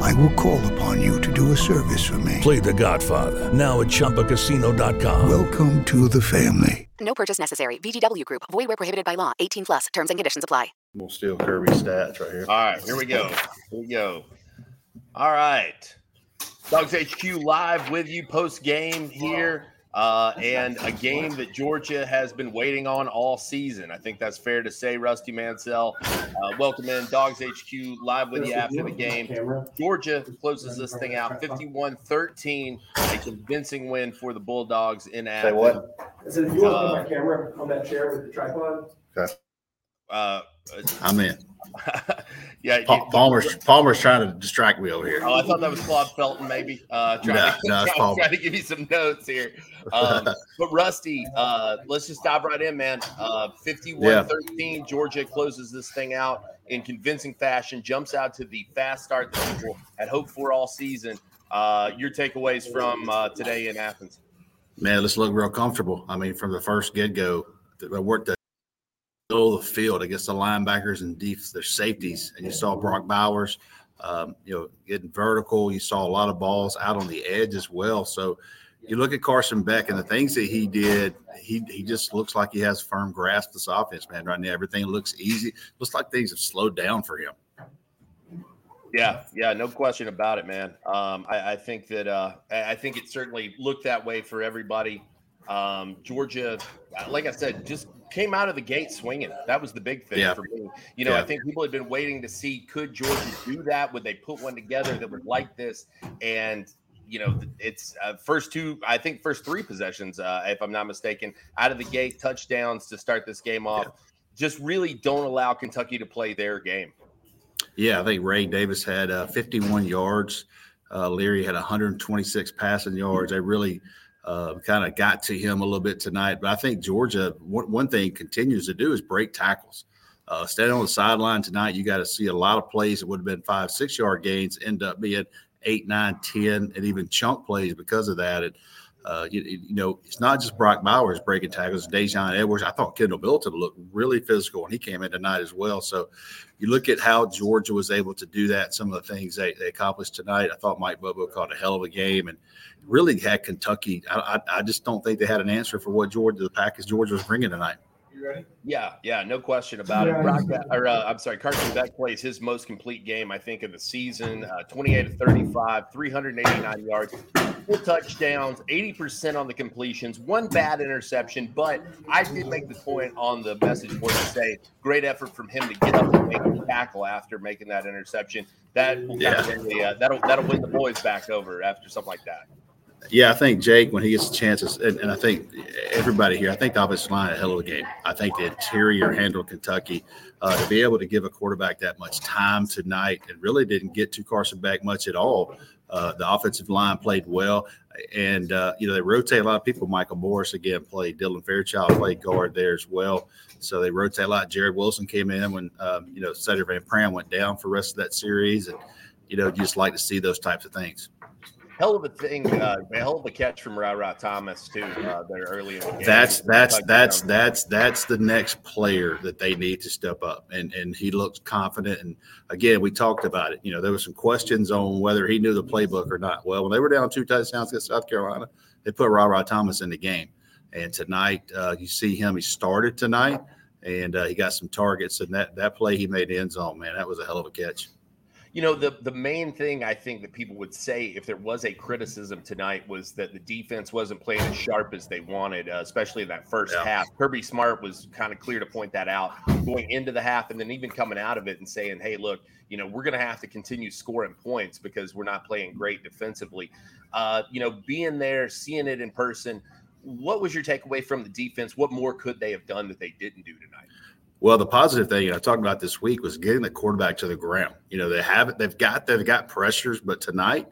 I will call upon you to do a service for me. Play The Godfather now at ChumbaCasino.com. Welcome to the family. No purchase necessary. VGW Group. Void where prohibited by law. 18 plus. Terms and conditions apply. We'll steal Kirby's stats right here. All right, here we go. Here we go. All right. DawgsHQ live with you post game here. Uh, and a game that Georgia has been waiting on all season. I think that's fair to say, Rusty Mansell. Uh, welcome in DawgsHQ live with you after the game. Georgia closes this thing out 51 13, a convincing win for the Bulldogs in Athens. Say Athens. what? I said, if you want to put my camera on that chair with the tripod, Okay. Uh, I'm in. yeah, Pa- you- Palmer's Palmer's trying to distract me over here. Oh, I thought that was Claude Felton, maybe. Uh, trying, No, to, no, trying, trying to give you some notes here. Um, but Rusty, uh, let's just dive right in, man. Uh, 51 13, Georgia closes this thing out in convincing fashion, jumps out to the fast start that people had hoped for all season. Uh, your takeaways from uh, today in Athens? Man, let's look real comfortable. I mean, from the first get go, I worked the middle of the field against the linebackers and deep their safeties, and you saw Brock Bowers, um, you know, getting vertical. You saw a lot of balls out on the edge as well. So you look at Carson Beck and the things that he did. He he just looks like he has firm grasp this offense, man. Right now, everything looks easy. Looks like things have slowed down for him. Yeah, yeah, no question about it, man. Um, I, I think that uh, I think it certainly looked that way for everybody. Um, Georgia, like I said, just came out of the gate swinging. That was the big thing Yeah. for me. You know, I think people had been waiting to see could Georgia do that? Would they put one together that was like this? And you know, it's uh, first two, I think first three possessions, uh, if I'm not mistaken, out of the gate touchdowns to start this game off. Just really don't allow Kentucky to play their game. Yeah, I think Ray Davis had uh, 51 yards. Uh, Leary had 126 passing yards. They really uh, kind of got to him a little bit tonight. But I think Georgia, one, one thing continues to do is break tackles. Uh, on the sideline tonight, you got to see a lot of plays that would have been five, six yard gains end up being eight, nine, 10, and even chunk plays because of that. And, uh, you, you know, it's not just Brock Bowers breaking tackles, Daijun Edwards. I thought Kendall Milton looked really physical, and he came in tonight as well. So you look at how Georgia was able to do that, some of the things they, they accomplished tonight. I thought Mike Bobo caught a hell of a game and really had Kentucky. I, I, I just don't think they had an answer for what Georgia, the package Georgia was bringing tonight. You ready? Yeah, yeah, no question about it. Yeah. Brock, or uh, I'm sorry, Carson Beck plays his most complete game, I think, of the season. Uh, 28 to 35, 389 yards, four touchdowns, 80% on the completions, one bad interception. But I did make the point on the message board to say, great effort from him to get up and make the tackle after making that interception. That will Yeah. kind the, uh, that'll that'll win the boys back over after something like that. Yeah, I think Jake, when he gets a chance, and, and I think everybody here, I think the offensive line a hell of a game. I think the interior handled Kentucky uh, to be able to give a quarterback that much time tonight and really didn't get to Carson Beck much at all. Uh, the offensive line played well, and uh, you know they rotate a lot of people. Micah Morris again played. Dylan Fairchild played guard there as well. So they rotate a lot. Jared Wilson came in when um, you know Sedrick Van Pran went down for the rest of that series, and you know you just like to see those types of things. Hell of a thing, uh, a hell of a catch from Rara Thomas too. Uh, there early in the game. That's that's that's that's that's the next player that they need to step up, and and he looks confident. And again, we talked about it. You know, there were some questions on whether he knew the playbook or not. Well, when they were down two touchdowns against South Carolina, they put Rara Thomas in the game. And tonight, uh, you see him. He started tonight, and uh, he got some targets. And that that play he made in the end zone, man, that was a hell of a catch. You know, the the main thing I think that people would say if there was a criticism tonight was that the defense wasn't playing as sharp as they wanted, uh, especially in that first Yeah. half. Kirby Smart was kind of clear to point that out going into the half and then even coming out of it and saying, hey, look, you know, we're going to have to continue scoring points because we're not playing great defensively. Uh, you know, being there, seeing it in person, what was your takeaway from the defense? What more could they have done that they didn't do tonight? Well, the positive thing you I talked about this week was getting the quarterback to the ground. You know, they have they've got they've got pressures, but tonight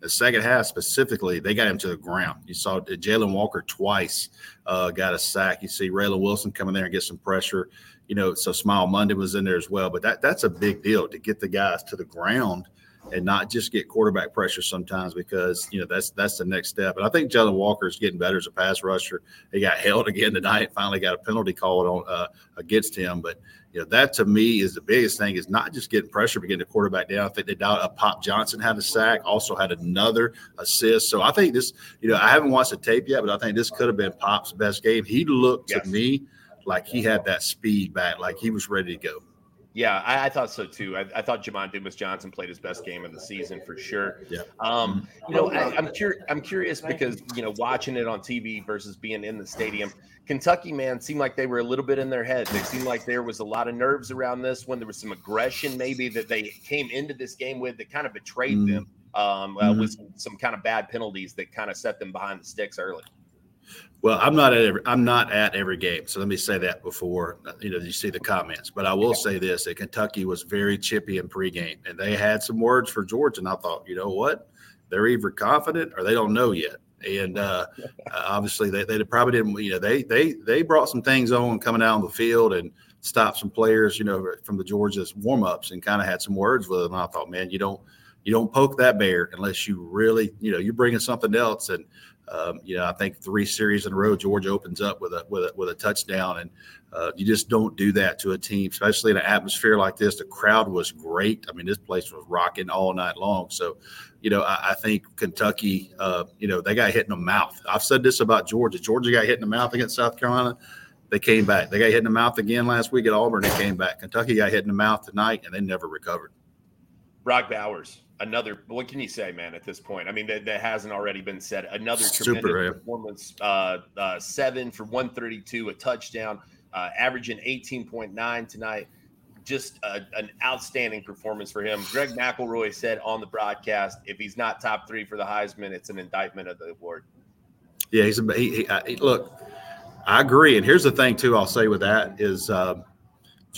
The second half specifically, they got him to the ground. You saw Jalon Walker twice uh, got a sack. You see Raylan Wilson coming there and get some pressure. You know, so Smael Mondon was in there as well. But that that's a big deal to get the guys to the ground and not just get quarterback pressure sometimes because you know that's that's the next step. And I think Jalon Walker is getting better as a pass rusher. He got held again tonight. Finally got a penalty called on uh, against him. But you know that to me is the biggest thing is not just getting pressure, but getting the quarterback down. I think they dialed up. Pop Johnson had a sack, also had another assist. So I think this, you know, I haven't watched the tape yet, but I think this could have been Pop's best game. He looked yes. to me like he had that speed back, like he was ready to go. Yeah, I, I, thought so too. I, I, thought Jamon Dumas Johnson played his best game of the season for sure. Yeah. Um, you know, I, am curious. I'm curious because you know, watching it on TV versus being in the stadium, Kentucky man seemed like they were a little bit in their head. They seemed like there was a lot of nerves around this one. There was some aggression maybe that they came into this game with that kind of betrayed mm-hmm. them um, uh, mm-hmm. with some, some kind of bad penalties that kind of set them behind the sticks early. Well, I'm not at every I'm not at every game, so let me say that before you know you see the comments. But I will say this: that Kentucky was very chippy in pregame, and they had some words for Georgia. And I thought, you know what, they're either confident or they don't know yet. And uh, obviously, they, they probably didn't. You know, they they they brought some things on coming out on the field and stopped some players. You know, from the Georgia's warm ups and kind of had some words with them. And I thought, man, you don't you don't poke that bear unless you really you know you're bringing something else and um, you know, I think three series in a row, Georgia opens up with a with a with a touchdown, and uh, you just don't do that to a team, especially in an atmosphere like this. The crowd was great. I mean, this place was rocking all night long. So, you know, I, I think Kentucky, uh, you know, they got hit in the mouth. I've said this about Georgia. Georgia got hit in the mouth against South Carolina. They came back. They got hit in the mouth again last week at Auburn. They came back. Kentucky got hit in the mouth tonight, and they never recovered. Brock Bowers, another what can you say man at this point? I mean that, that hasn't already been said. Another Super, tremendous performance uh, uh, seven for 132 a touchdown uh, averaging 18.9 tonight. Just a, an outstanding performance for him. Greg mcelroy said on the broadcast if he's not top three for the heisman it's an indictment of the award. Yeah he's a he, he, he look i agree. And here's the thing too i'll say with that is um,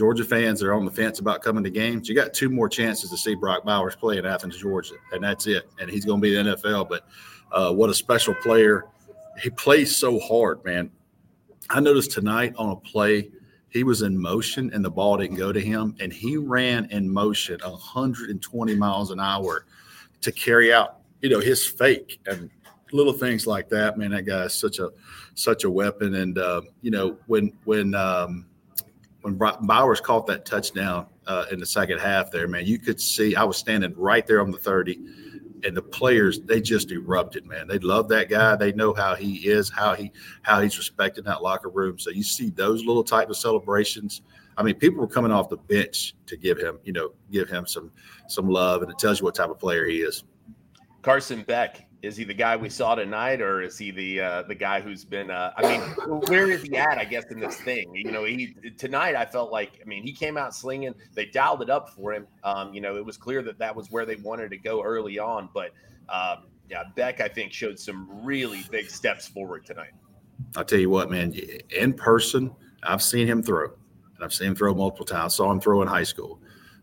Georgia fans are on the fence about coming to games. You got two more chances to see Brock Bowers play in Athens, Georgia, and that's it. And he's going to be the NFL. But uh, what a special player! He plays so hard, man. I noticed tonight on a play, he was in motion and the ball didn't go to him, and he ran in motion 120 miles an hour to carry out, you know, his fake and little things like that. Man, that guy is such a such a weapon. And uh, you know, when when um, when Bowers caught that touchdown uh, in the second half there, man, you could see I was standing right there on the 30 and the players they just erupted, man. They love that guy. They know how he is, how he how he's respected in that locker room. So you see those little type of celebrations. I mean, people were coming off the bench to give him, you know, give him some some love, and it tells you what type of player he is. Carson Beck is he the guy we saw tonight, or is he the uh, the guy who's been? Uh, I mean, where is he at? I guess in this thing, you know, he tonight. I felt like, I mean, he came out slinging. They dialed it up for him. Um, you know, it was clear that that was where they wanted to go early on. But um, yeah, Beck, I think, showed some really big steps forward tonight. I'll tell you what, man. In person, I've seen him throw, and I've seen him throw multiple times. I Saw him throw in high school.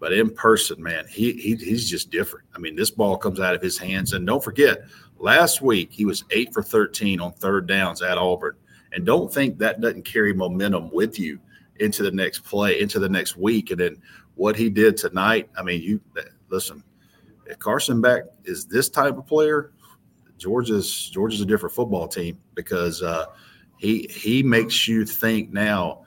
But in person, man, he, he he's just different. I mean, this ball comes out of his hands. And don't forget, last week he was eight for 13 on third downs at Auburn. And don't think that doesn't carry momentum with you into the next play, into the next week. And then what he did tonight, I mean, you listen, if Carson Beck is this type of player, Georgia's Georgia's a different football team because uh, he he makes you think now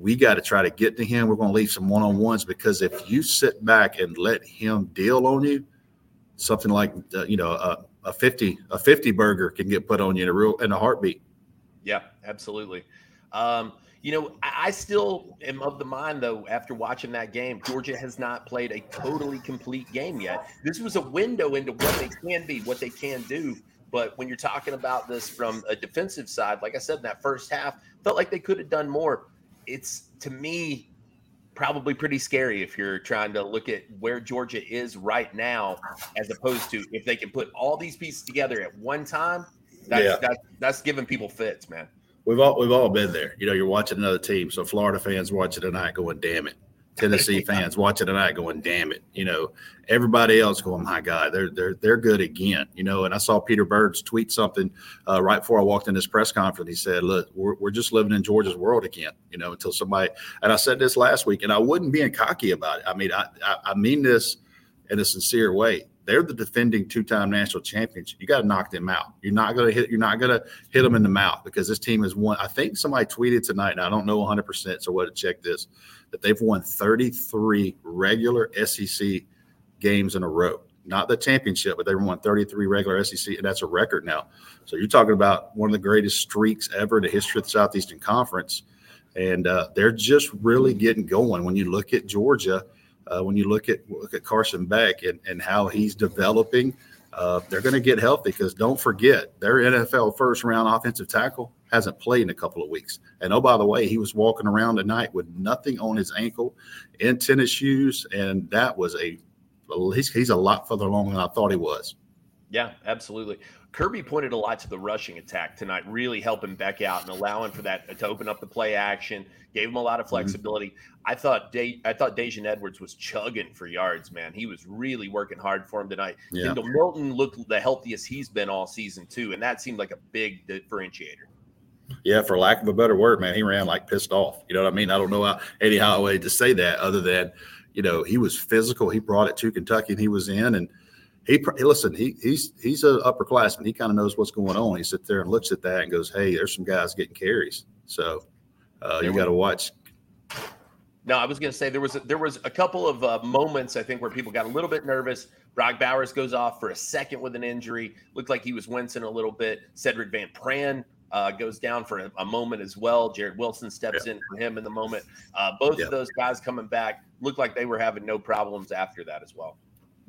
we got to try to get to him. We're going to leave some one on ones because if you sit back and let him deal on you, something like uh, you know a, a fifty a fifty burger can get put on you in a real in a heartbeat. Yeah, absolutely. Um, you know, I, still am of the mind though. After watching that game, Georgia has not played a totally complete game yet. This was a window into what they can be, what they can do. But when you're talking about this from a defensive side, like I said in that first half, felt like they could have done more it's to me probably pretty scary if you're trying to look at where Georgia is right now, as opposed to if they can put all these pieces together at one time. That's, yeah. that's, that's giving people fits, man. We've all we've all been there. You know, you're watching another team. So Florida fans watching tonight going, "Damn it, Tennessee fans watching tonight going, damn it. You know, everybody else going, my God, they're they're they're good again. You know, and I saw Peter Birds tweet something uh, right before I walked in this press conference. He said, Look, we're, we're just living in Georgia's world again, you know, until somebody and I said this last week, and I wouldn't being cocky about it. I mean, I I, I mean this in a sincere way. They're the defending two-time national champions. You got to knock them out. You're not going to hit. You're not going to hit them in the mouth because this team has won. I think somebody tweeted tonight, and I don't know 100. percent So what to check this that they've won 33 regular SEC games in a row. Not the championship, but they won 33 regular SEC, and that's a record now. So you're talking about one of the greatest streaks ever in the history of the Southeastern Conference, and uh, they're just really getting going. When you look at Georgia uh, when you look at look at Carson Beck and, and how he's developing, uh, they're going to get healthy because don't forget their NFL first round offensive tackle hasn't played in a couple of weeks. And oh, by the way, he was walking around tonight with nothing on his ankle in tennis shoes, and that was a he's, he's a lot further along than I thought he was. Yeah, absolutely. Kirby pointed a lot to the rushing attack tonight, really helping Beck out and allowing for that to open up the play action. Gave him a lot of mm-hmm. flexibility. Mm-hmm. I thought De- I thought Daijun Edwards was chugging for yards. Man, he was really working hard for him tonight. Yeah. Kendall Milton looked the healthiest he's been all season too, and that seemed like a big differentiator. Yeah, for lack of a better word, man, he ran like pissed off. You know what I mean? I don't know how Eddie Holloway to say that other than, you know, he was physical. He brought it to Kentucky and he was in and – he listen. He he's he's an upperclassman. He kind of knows what's going on. He sits there and looks at that and goes, "Hey, there's some guys getting carries." So uh, you got to watch. No, I was going to say there was a, there was a couple of uh, moments I think where people got a little bit nervous. Brock Bowers goes off for a second with an injury. Looked like he was wincing a little bit. Sedrick Van Pran uh, goes down for a, a, moment as well. Jared Wilson steps yeah. in for him in the moment. Uh, both yeah. of those guys coming back looked like they were having no problems after that as well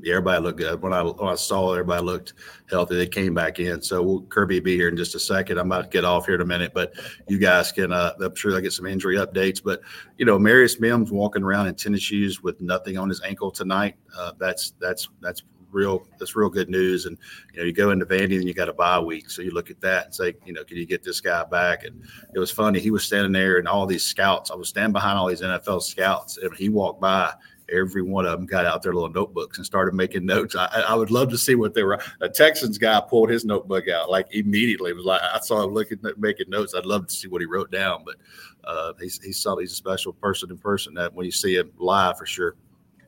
everybody looked good. When I, when I saw everybody looked healthy, they came back in. So we'll, Kirby be here in just a second. I'm about to get off here in a minute, but you guys can. Uh, I'm sure I get some injury updates. But you know, Marius Mims walking around in tennis shoes with nothing on his ankle tonight. Uh, that's that's that's real that's real good news. And you know, you go into Vandy and you got a bye week, so you look at that and say, you know, can you get this guy back? And it was funny. He was standing there, and all these scouts. I was standing behind all these NFL scouts, and he walked by every one of them got out their little notebooks and started making notes. I, I would love to see what they were. A Texans guy pulled his notebook out like immediately. It was like I saw him looking at making notes. I'd love to see what he wrote down, but uh, he's he's he's a special person in person. That when you see him live, for sure.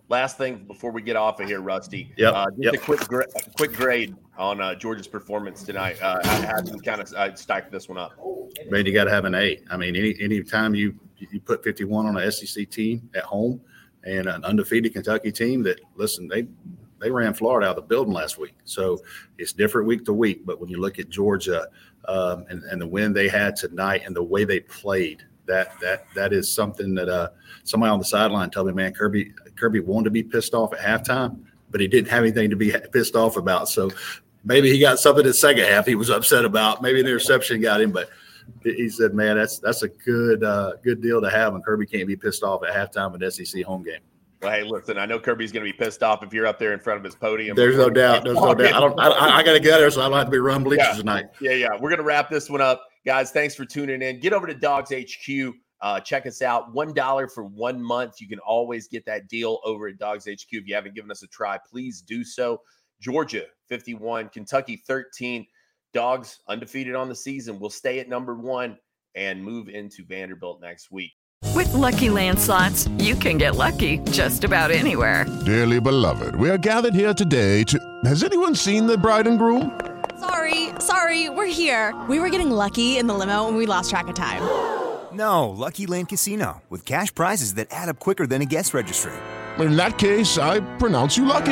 Last thing before we get off of here, Rusty. Yeah. Uh, just yep. a quick gra- quick grade on uh, Georgia's performance tonight. Uh, how did you kind of uh, stack this one up? Man, you got to have an A. I mean, any any time you you put 51 on an SEC team at home, and an undefeated Kentucky team that listen they they ran Florida out of the building last week. So it's different week to week. But when you look at Georgia um, and, and the win they had tonight and the way they played, that that that is something that uh, somebody on the sideline told me, man, Kirby Kirby wanted to be pissed off at halftime, but he didn't have anything to be pissed off about. So maybe he got something in the second half he was upset about. Maybe an interception got him, but he said, "Man, that's that's a good uh, good deal to have." And Kirby can't be pissed off at halftime of an SEC home game. Well, hey, listen, I know Kirby's going to be pissed off if you're up there in front of his podium. There's no doubt. There's no doubt. I don't. I, I got to get there, so I don't have to be run bleachers yeah. tonight. Yeah, yeah. We're going to wrap this one up, guys. Thanks for tuning in. Get over to DawgsHQ. Uh, check us out. One dollar for one month. You can always get that deal over at DawgsHQ. If you haven't given us a try, please do so. Georgia 51, Kentucky 13. Dogs undefeated on the season will stay at number one and move into Vanderbilt next week. With lucky landslots, you can get lucky just about anywhere. Dearly beloved, we are gathered here today to. Has anyone seen the bride and groom? Sorry, sorry, we're here. We were getting lucky in the limo and we lost track of time. No, Lucky Land Casino, with cash prizes that add up quicker than a guest registry. In that case, I pronounce you lucky.